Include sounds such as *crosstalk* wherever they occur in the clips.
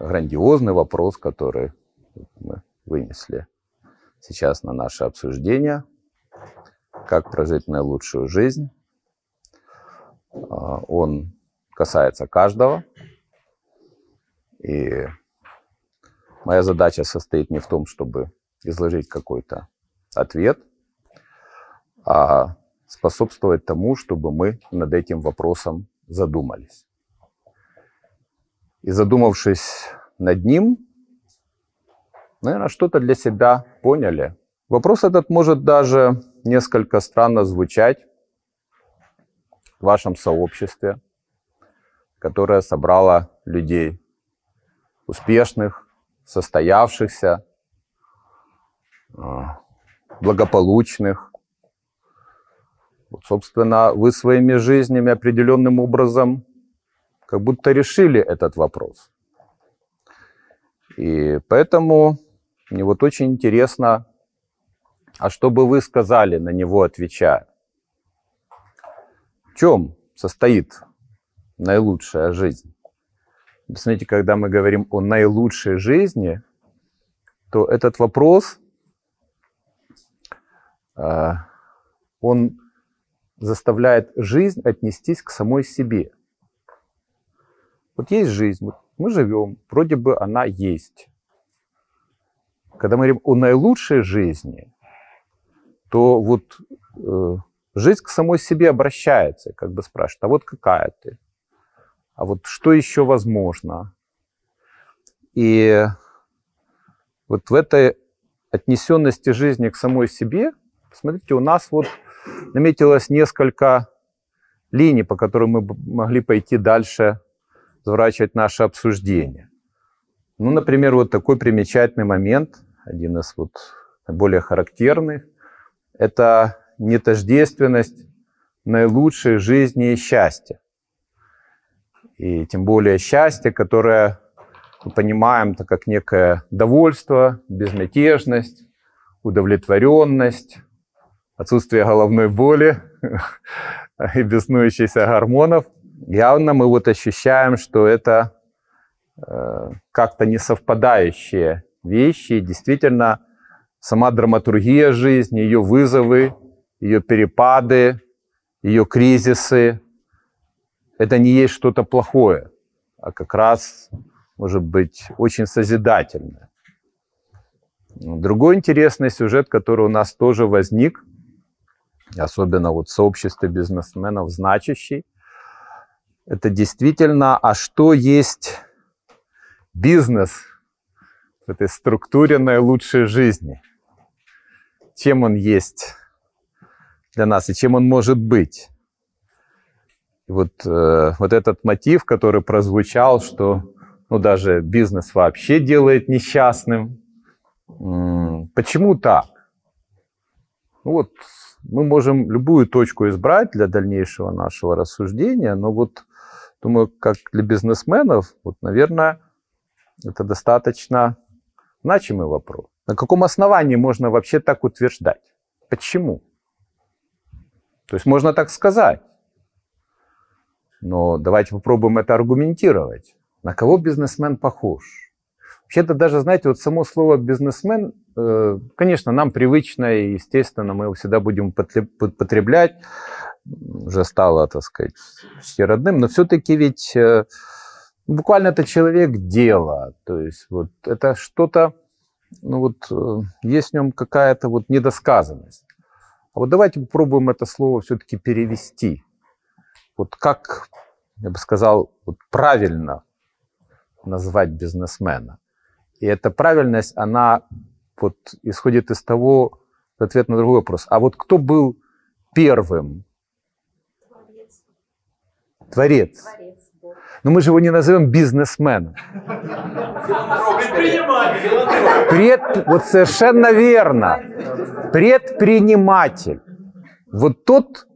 грандиозный вопрос, который мы вынесли сейчас на наше обсуждение. Как прожить наилучшую жизнь. А, он касается каждого. И моя задача состоит не в том, чтобы изложить какой-то ответ, а способствовать тому, чтобы мы над этим вопросом задумались. И задумавшись над ним, наверное, что-то для себя поняли. Вопрос этот может даже несколько странно звучать в вашем сообществе, которое собрало людей успешных, состоявшихся, а, благополучных. Вот, собственно, вы своими жизнями определенным образом как будто решили этот вопрос. И поэтому мне вот очень интересно, а что бы вы сказали на него, отвечая? В чем состоит наилучшая жизнь? Смотрите, когда мы говорим о наилучшей жизни, то этот вопрос, э, он заставляет жизнь отнестись к самой себе. Вот есть жизнь, мы живем, вроде бы она есть. Когда мы говорим о наилучшей жизни, то вот э, жизнь к самой себе обращается, как бы спрашивает, а вот какая ты? А вот что еще возможно? И вот в этой отнесенности жизни к самой себе, посмотрите, у нас вот наметилось несколько линий, по которым мы могли пойти дальше, заворачивать наше обсуждение. Ну, например, вот такой примечательный момент, один из вот более характерных, это нетождественность наилучшей жизни и счастья. И тем более счастье, которое мы понимаем так как некое довольство, безмятежность, удовлетворенность, отсутствие головной боли *laughs* и беснующихся гормонов. Явно мы вот ощущаем, что это э, как-то не совпадающие вещи. И действительно, сама драматургия жизни, ее вызовы, ее перепады, ее кризисы, это не есть что-то плохое, а как раз может быть очень созидательное. Другой интересный сюжет, который у нас тоже возник, особенно вот в сообществе бизнесменов значащий, это действительно, а что есть бизнес в этой структуре наилучшей жизни? Чем он есть для нас и чем он может быть? И вот, э, вот этот мотив, который прозвучал, что ну, даже бизнес вообще делает несчастным. Почему так? Ну, вот мы можем любую точку избрать для дальнейшего нашего рассуждения, но вот думаю, как для бизнесменов, вот, наверное, это достаточно значимый вопрос. На каком основании можно вообще так утверждать? Почему? То есть можно так сказать. Но давайте попробуем это аргументировать. На кого бизнесмен похож? Вообще-то даже, знаете, вот само слово бизнесмен, конечно, нам привычно и, естественно, мы его всегда будем потреблять, уже стало, так сказать, почти родным, но все-таки ведь э, буквально это человек дела, то есть вот это что-то, ну вот э, есть в нем какая-то вот недосказанность. А вот давайте попробуем это слово все-таки перевести. Вот как, я бы сказал, вот правильно назвать бизнесмена. И эта правильность, она вот исходит из того, ответ на другой вопрос. А вот кто был первым? Творец. Творец. Творец. Но мы же его не назовем бизнесменом. Пред, вот совершенно верно. Предприниматель. Вот тот,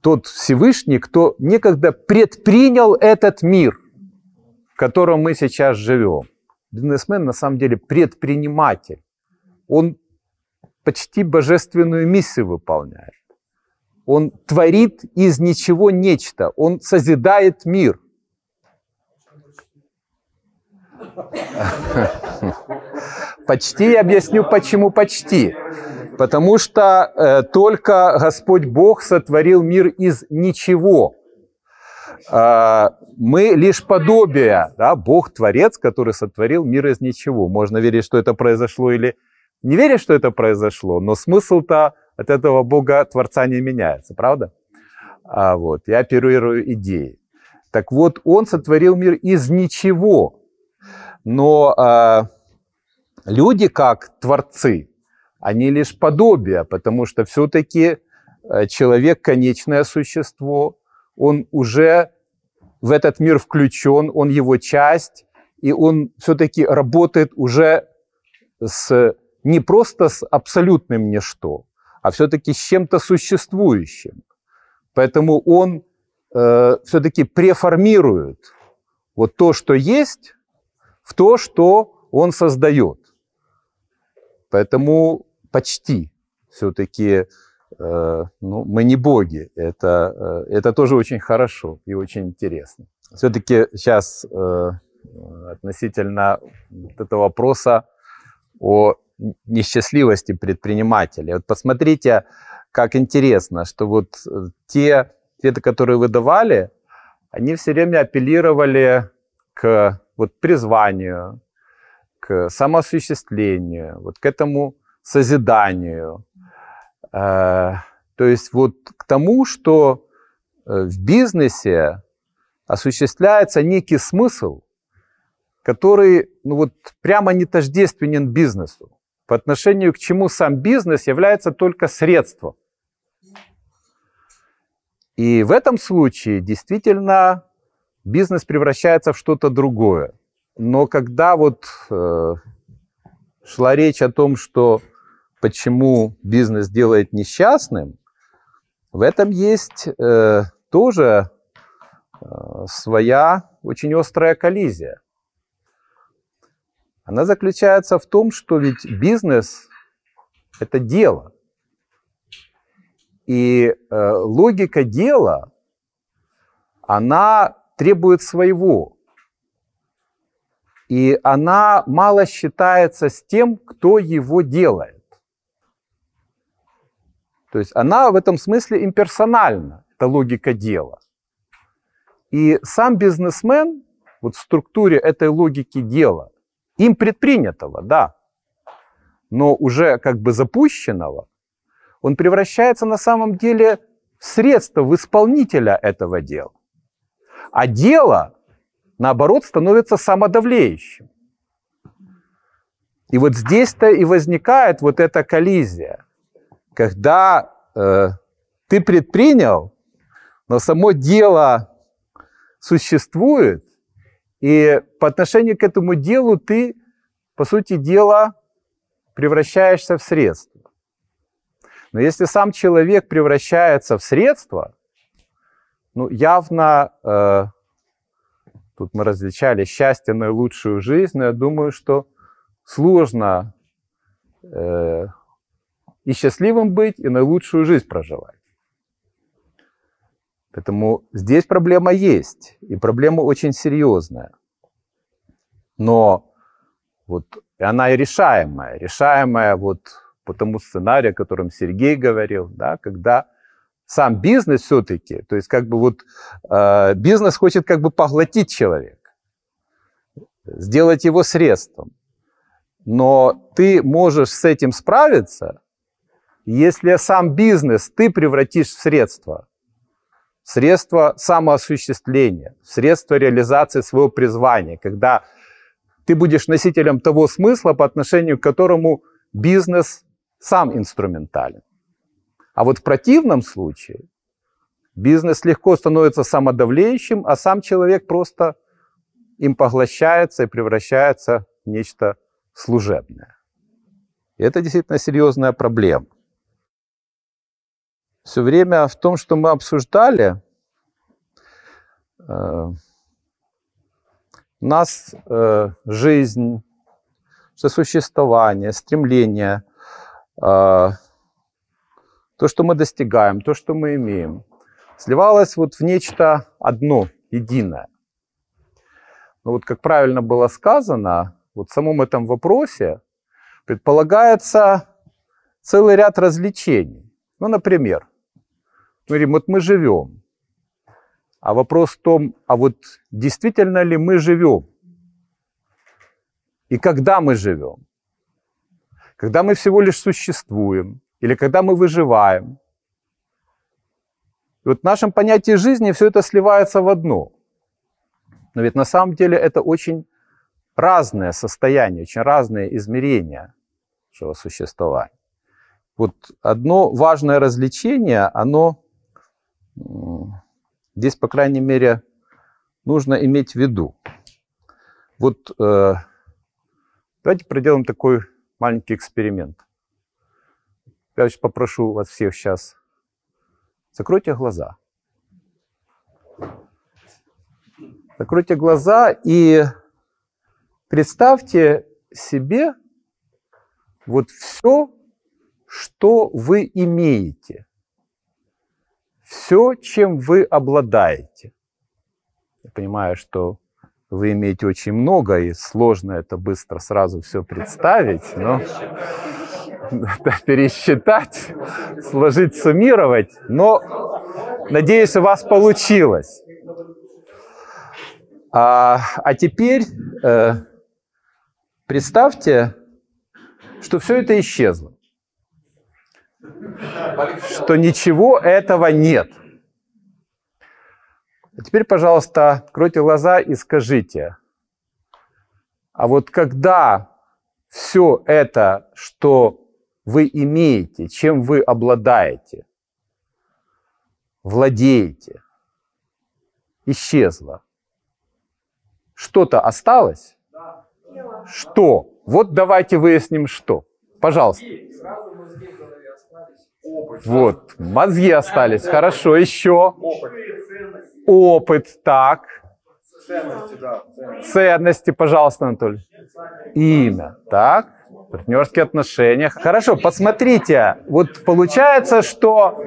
тот Всевышний, кто некогда предпринял этот мир в котором мы сейчас живем. Бизнесмен на самом деле предприниматель. Он почти божественную миссию выполняет. Он творит из ничего нечто. Он созидает мир. Почти я объясню, почему почти. Потому что э, только Господь Бог сотворил мир из ничего. Э, мы лишь подобие, да, Бог Творец, который сотворил мир из ничего. Можно верить, что это произошло или не верить, что это произошло, но смысл-то от этого Бога Творца не меняется, правда? А вот, я оперирую идеей. Так вот, Он сотворил мир из ничего. Но э, люди, как творцы, они лишь подобие, потому что все-таки э, человек – конечное существо, он уже в этот мир включен, он его часть, и он все-таки работает уже с, не просто с абсолютным ничто, а все-таки с чем-то существующим. Поэтому он э, все-таки преформирует вот то, что есть, в то, что он создает. Поэтому почти все-таки ну, мы не боги. Это, э, это тоже очень хорошо и очень интересно. Все-таки сейчас э, относительно этого вопроса о несчастливости предпринимателя. Вот посмотрите, как интересно, что вот э, те ответы, которые вы давали, они все время апеллировали к вот, призванию, к самоосуществлению, вот к этому созиданию. Э, то есть вот к тому, что э, в бизнесе осуществляется некий смысл, который ну вот, прямо не тождественен бизнесу, по отношению к чему сам бизнес является только средством. И в этом случае действительно бизнес превращается в что-то другое. Но когда вот э, шла речь о том, что почему бизнес делает несчастным, в этом есть э, тоже э, своя очень острая коллизия. Она заключается в том, что ведь бизнес – это дело. И э, логика дела, она требует своего. И она мало считается с тем, кто его делает. То есть она в этом смысле имперсональна, это логика дела. И сам бизнесмен вот в структуре этой логики дела, им предпринятого, да, но уже как бы запущенного, он превращается на самом деле в средство, в исполнителя этого дела. А дело, наоборот, становится самодавлеющим. И вот здесь-то и возникает вот эта коллизия, когда э, ты предпринял, но само дело существует, и по отношению к этому делу ты, по сути дела, превращаешься в средство. Но если сам человек превращается в средство, ну, явно э, тут мы различали счастье, наилучшую жизнь, но я думаю, что сложно э, и счастливым быть, и наилучшую жизнь проживать. Поэтому здесь проблема есть, и проблема очень серьезная. Но вот она и решаемая. Решаемая вот по тому сценарию, о котором Сергей говорил, да, когда сам бизнес все-таки, то есть как бы вот э, бизнес хочет как бы поглотить человека, сделать его средством. Но ты можешь с этим справиться, если сам бизнес ты превратишь в средство, средство самоосуществления, средство реализации своего призвания, когда ты будешь носителем того смысла, по отношению к которому бизнес сам инструментален. А вот в противном случае бизнес легко становится самодавлеющим, а сам человек просто им поглощается и превращается в нечто служебное. И это действительно серьезная проблема. Все время в том, что мы обсуждали, э, нас э, жизнь, сосуществование, стремление – а, то, что мы достигаем, то, что мы имеем, сливалось вот в нечто одно, единое. Но вот как правильно было сказано, вот в самом этом вопросе предполагается целый ряд развлечений. Ну, например, мы говорим, вот мы живем. А вопрос в том, а вот действительно ли мы живем? И когда мы живем? Когда мы всего лишь существуем? Или когда мы выживаем? И вот в нашем понятии жизни все это сливается в одно. Но ведь на самом деле это очень разное состояние, очень разные измерения нашего существования. Вот одно важное развлечение, оно здесь, по крайней мере, нужно иметь в виду. Вот э, давайте проделаем такой маленький эксперимент. Я очень попрошу вас всех сейчас, закройте глаза. Закройте глаза и представьте себе вот все, что вы имеете, все, чем вы обладаете. Я понимаю, что вы имеете очень много, и сложно это быстро сразу все представить, но *laughs* пересчитать, сложить, суммировать, но надеюсь, у вас получилось. А, а теперь э, представьте, что все это исчезло. Что ничего этого нет. А теперь, пожалуйста, откройте глаза и скажите, а вот когда все это, что вы имеете, чем вы обладаете, владеете, исчезло, что-то осталось? Что? Вот давайте выясним, что. Пожалуйста. Вот, мозги остались. Хорошо, еще. Опыт, так. Ценности, да. Ценности, пожалуйста, Анатолий. Имя, так. Партнерские отношения. Хорошо, посмотрите. Вот получается, что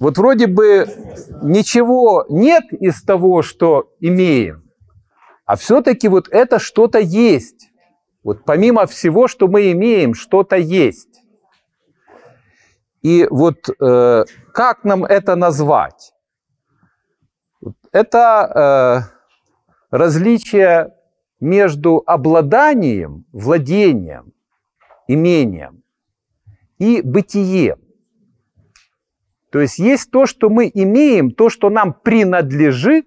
вот вроде бы ничего нет из того, что имеем, а все-таки вот это что-то есть. Вот помимо всего, что мы имеем, что-то есть. И вот э, как нам это назвать? Это э, различие между обладанием, владением, имением и бытием. То есть есть то, что мы имеем, то, что нам принадлежит,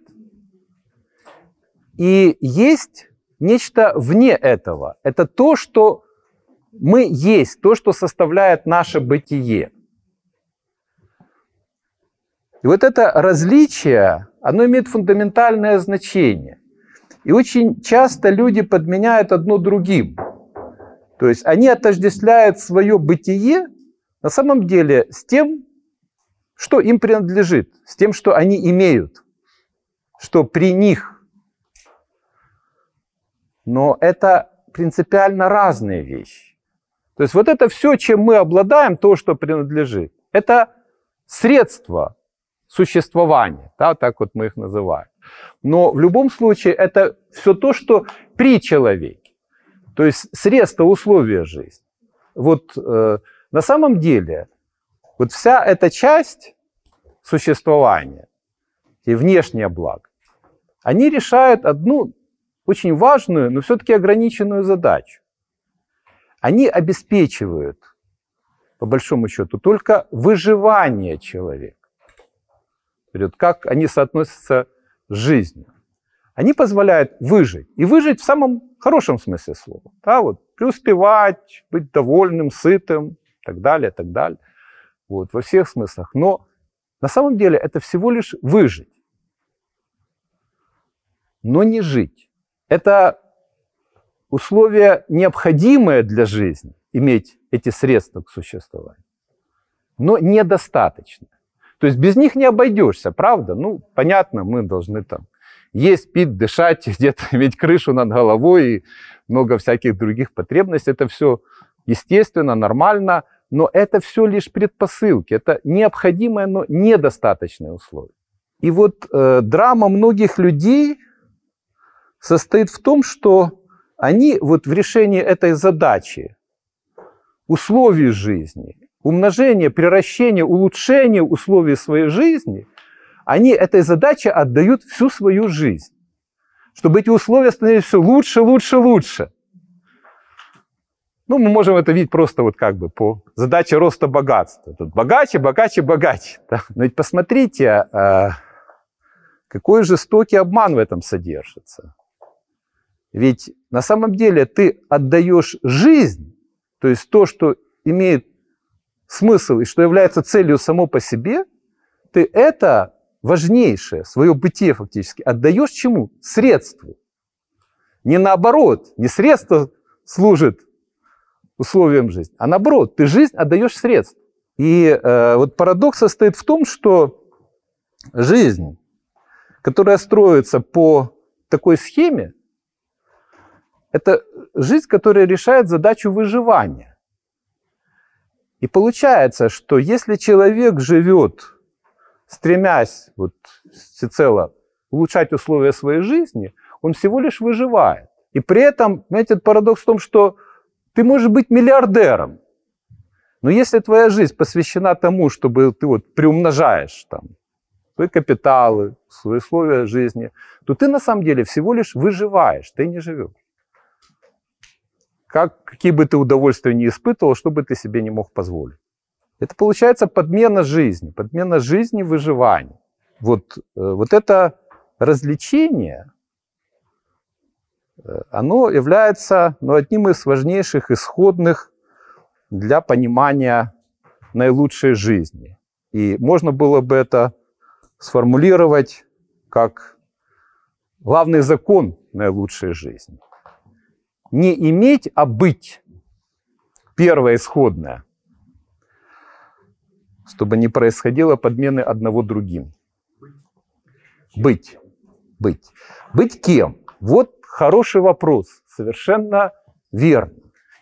и есть нечто вне этого. Это то, что мы есть, то, что составляет наше бытие. И вот это различие, оно имеет фундаментальное значение. И очень часто люди подменяют одно другим. То есть они отождествляют свое бытие на самом деле с тем, что им принадлежит, с тем, что они имеют, что при них но это принципиально разные вещи. То есть вот это все, чем мы обладаем, то, что принадлежит, это средства существования, да, так вот мы их называем. Но в любом случае это все то, что при человеке, то есть средства, условия жизни. Вот э, на самом деле вот вся эта часть существования и внешнее благо, они решают одну очень важную, но все-таки ограниченную задачу. Они обеспечивают, по большому счету, только выживание человека. Как они соотносятся с жизнью. Они позволяют выжить. И выжить в самом хорошем смысле слова. Да, вот, преуспевать, быть довольным, сытым, и так далее, так далее. Вот, во всех смыслах. Но на самом деле это всего лишь выжить. Но не жить. Это условие необходимое для жизни, иметь эти средства к существованию, но недостаточно. То есть без них не обойдешься, правда? Ну, понятно, мы должны там есть, пить, дышать, *laughs* где-то иметь крышу над головой и много всяких других потребностей. Это все естественно, нормально, но это все лишь предпосылки. Это необходимое, но недостаточное условие. И вот э, драма многих людей состоит в том, что они вот в решении этой задачи, условий жизни, умножения, превращения, улучшения условий своей жизни, они этой задаче отдают всю свою жизнь, чтобы эти условия становились все лучше, лучше, лучше. Ну, мы можем это видеть просто вот как бы по задаче роста богатства. Тут богаче, богаче, богаче. *laughs* Да? Но ведь посмотрите, а, какой жестокий обман в этом содержится. Ведь на самом деле ты отдаешь жизнь, то есть то, что имеет смысл и что является целью само по себе, ты это важнейшее, свое бытие фактически, отдаешь чему? Средству. Не наоборот, не средство служит условиям жизни, а наоборот, ты жизнь отдаешь средству. И э, вот парадокс состоит в том, что жизнь, которая строится по такой схеме, это жизнь, которая решает задачу выживания. И получается, что если человек живет, стремясь вот всецело улучшать условия своей жизни, он всего лишь выживает. И при этом, знаете, парадокс в том, что ты можешь быть миллиардером, но если твоя жизнь посвящена тому, чтобы ты вот приумножаешь там свои капиталы, свои условия жизни, то ты на самом деле всего лишь выживаешь, ты не живешь. Как, какие бы ты удовольствия не испытывал, что бы ты себе не мог позволить. Это получается подмена жизни, подмена жизни выживания. Вот, э, вот это развлечение, э, оно является ну, одним из важнейших исходных для понимания наилучшей жизни. И можно было бы это сформулировать как главный закон наилучшей жизни. Не иметь, а быть. Первое исходное. Чтобы не происходило подмены одного другим. Быть. Быть. Быть кем? Вот хороший вопрос. Совершенно верно.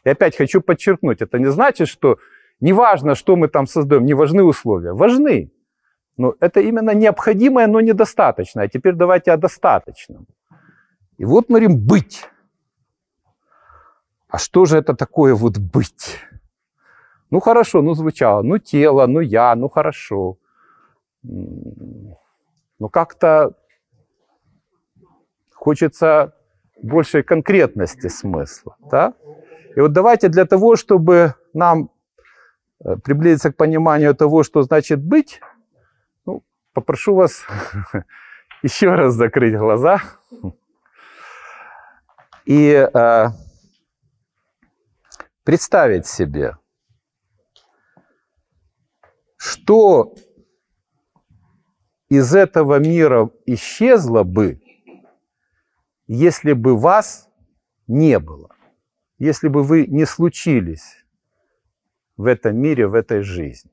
И опять хочу подчеркнуть, это не значит, что не важно, что мы там создаем, не важны условия. Важны. Но это именно необходимое, но недостаточно. А теперь давайте о достаточном. И вот мы говорим «быть». А что же это такое вот быть? Ну хорошо, ну звучало, ну тело, ну я, ну хорошо. Ну как-то хочется большей конкретности смысла. Да? И вот давайте для того, чтобы нам э, приблизиться к пониманию того, что значит быть, ну, попрошу вас *laughs* еще раз закрыть глаза и э, представить себе, что из этого мира исчезло бы, если бы вас не было если бы вы не случились в этом мире, в этой жизни.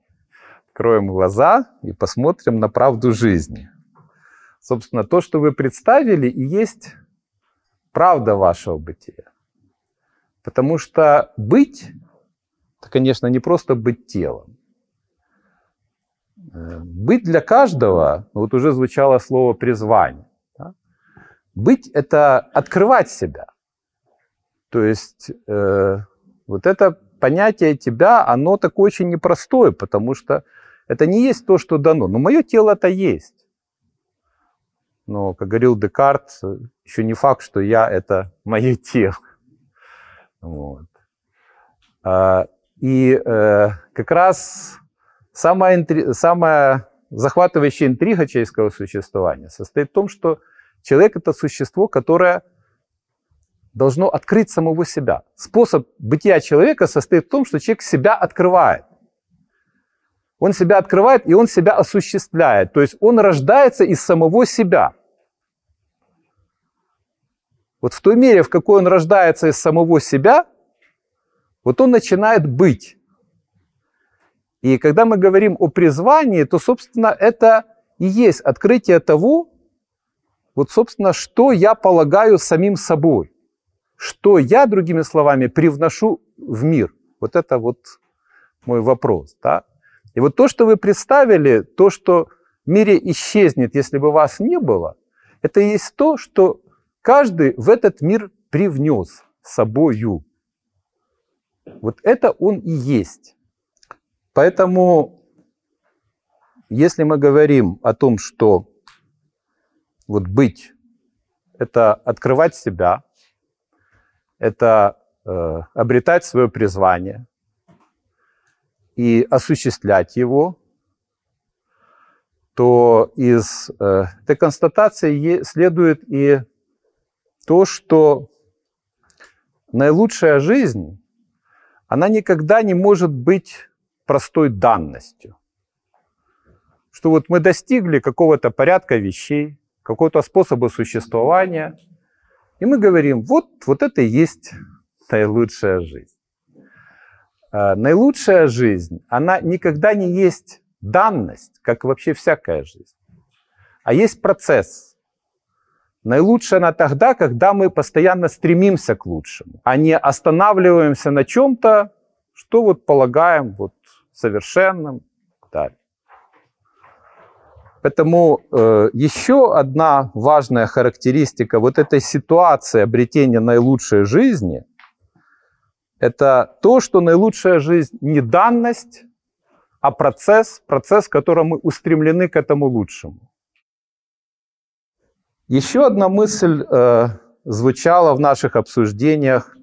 Откроем глаза и посмотрим на правду жизни. Собственно, то, что вы представили, и есть правда вашего бытия. Потому что быть, это, конечно, не просто быть телом. Э, быть для каждого, вот уже звучало слово призвание. Да? Быть – это открывать себя – то есть э, вот это понятие тебя, оно такое очень непростое, потому что это не есть то, что дано. Но мое тело это есть. Но, как говорил Декарт, еще не факт, что я это мое тело. Вот. А, и э, как раз самая, интри... самая захватывающая интрига человеческого существования состоит в том, что человек это существо, которое должно открыть самого себя. Способ бытия человека состоит в том, что человек себя открывает. Он себя открывает, и он себя осуществляет. То есть он рождается из самого себя. Вот в той мере, в какой он рождается из самого себя, вот он начинает быть. И когда мы говорим о призвании, то, собственно, это и есть открытие того, вот, собственно, что я полагаю самим собой что я, другими словами, привношу в мир. Вот это вот мой вопрос. Да? И вот то, что вы представили, то, что в мире исчезнет, если бы вас не было, это и есть то, что каждый в этот мир привнес собою. Вот это он и есть. Поэтому, если мы говорим о том, что вот быть – это открывать себя, это э, обретать свое призвание и осуществлять его, то из э, этой констатации следует и то, что наилучшая жизнь, она никогда не может быть простой данностью. Что вот мы достигли какого-то порядка вещей, какого-то способа существования, и мы говорим, вот, вот это и есть наилучшая жизнь. А, наилучшая жизнь, она никогда не есть данность, как вообще всякая жизнь, а есть процесс – Наилучшая она тогда, когда мы постоянно стремимся к лучшему, а не останавливаемся на чем-то, что вот полагаем вот совершенным далее. Поэтому э, еще одна важная характеристика вот этой ситуации обретения наилучшей жизни – это то, что наилучшая жизнь не данность, а процесс, процесс, в котором мы устремлены к этому лучшему. Еще одна мысль э, звучала в наших обсуждениях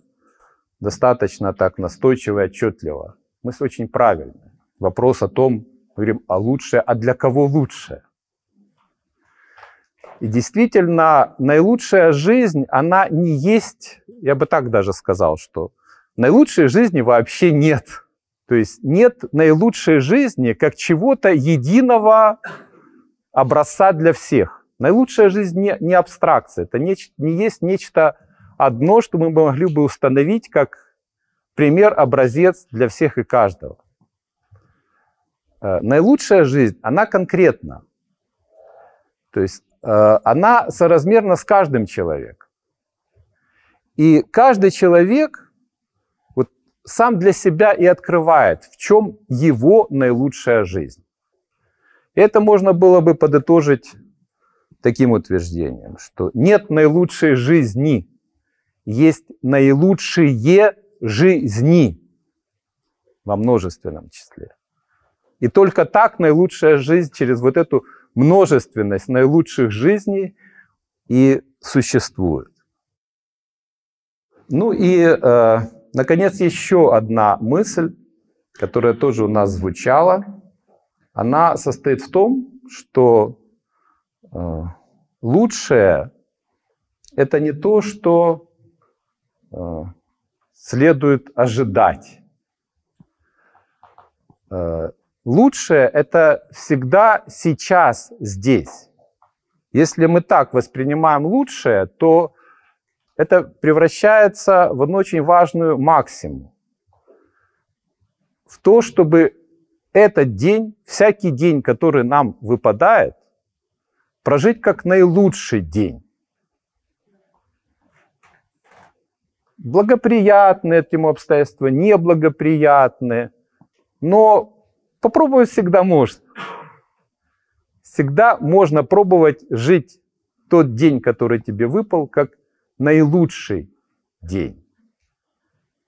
достаточно так настойчиво и отчетливо. Мысль очень правильная. Вопрос о том, мы говорим, а лучшее, а для кого лучшее? И действительно, наилучшая жизнь, она не есть, я бы так даже сказал, что наилучшей жизни вообще нет. То есть нет наилучшей жизни как чего-то единого образца для всех. Наилучшая жизнь не, не абстракция, это не, не есть нечто одно, что мы могли бы установить как пример, образец для всех и каждого. Э, наилучшая жизнь, она конкретна. То есть э, она соразмерна с каждым человеком. И каждый человек вот сам для себя и открывает, в чем его наилучшая жизнь. Это можно было бы подытожить таким утверждением, что нет наилучшей жизни, есть наилучшие жизни во множественном числе. И только так наилучшая жизнь через вот эту множественность наилучших жизней и существует. Ну и, э, наконец, еще одна мысль, которая тоже у нас звучала. Она состоит в том, что лучшее – это не то, что э, следует ожидать. Э, лучшее – это всегда сейчас, здесь. Если мы так воспринимаем лучшее, то это превращается в одну очень важную максимум. В то, чтобы этот день, всякий день, который нам выпадает, прожить как наилучший день. Благоприятные этому обстоятельства, неблагоприятные. Но попробовать всегда можно. Всегда можно пробовать жить тот день, который тебе выпал, как наилучший день.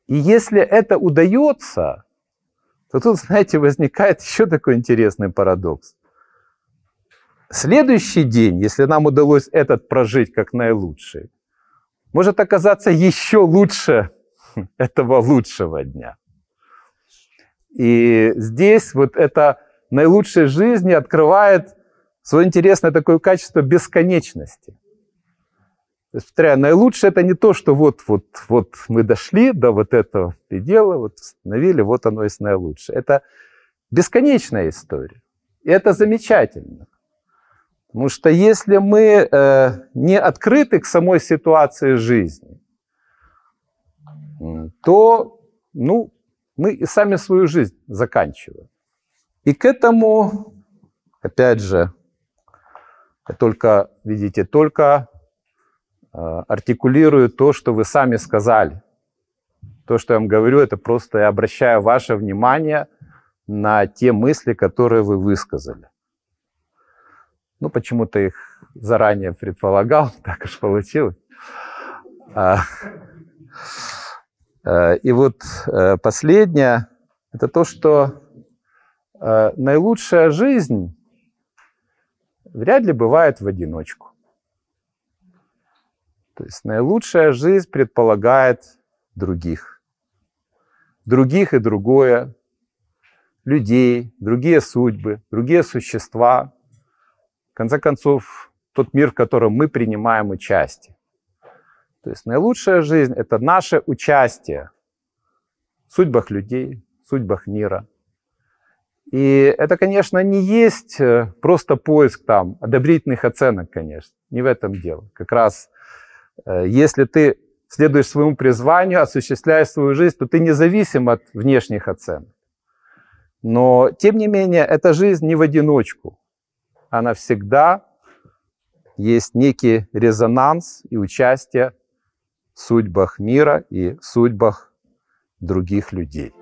И если это удается, то тут, знаете, возникает *laughs* еще такой интересный парадокс. Следующий день, если нам удалось этот прожить как наилучший, может оказаться еще лучше *laughs* этого лучшего дня. И здесь вот это наилучшей жизни открывает свое интересное такое качество бесконечности. Повторяю, наилучшее это не то, что вот, вот, вот мы дошли до вот этого предела, вот установили, вот оно есть наилучшее. Это бесконечная история. И это замечательно. Потому что если мы э, не открыты к самой ситуации жизни, то ну, мы и сами свою жизнь заканчиваем. И к этому, опять же, только, видите, только э, артикулирую то, что вы сами сказали. То, что я вам говорю, это просто я обращаю ваше внимание на те мысли, которые вы высказали. Ну, почему-то их заранее предполагал, *laughs* так уж получилось. А, э, и вот э, последнее – это то, что э, наилучшая жизнь вряд ли бывает в одиночку. То есть наилучшая жизнь предполагает других. Других и другое, людей, другие судьбы, другие существа. Конце концов, тот мир, в котором мы принимаем участие. То есть наилучшая жизнь – это наше участие в судьбах людей, в судьбах мира. И это, конечно, не есть э, просто поиск там одобрительных оценок, конечно. Не в этом дело. Как раз э, если ты следуешь своему призванию, осуществляешь свою жизнь, то ты независим от внешних оценок. Но, тем не менее, эта жизнь не в одиночку. Она всегда есть некий резонанс и участие в судьбах мира и судьбах других людей.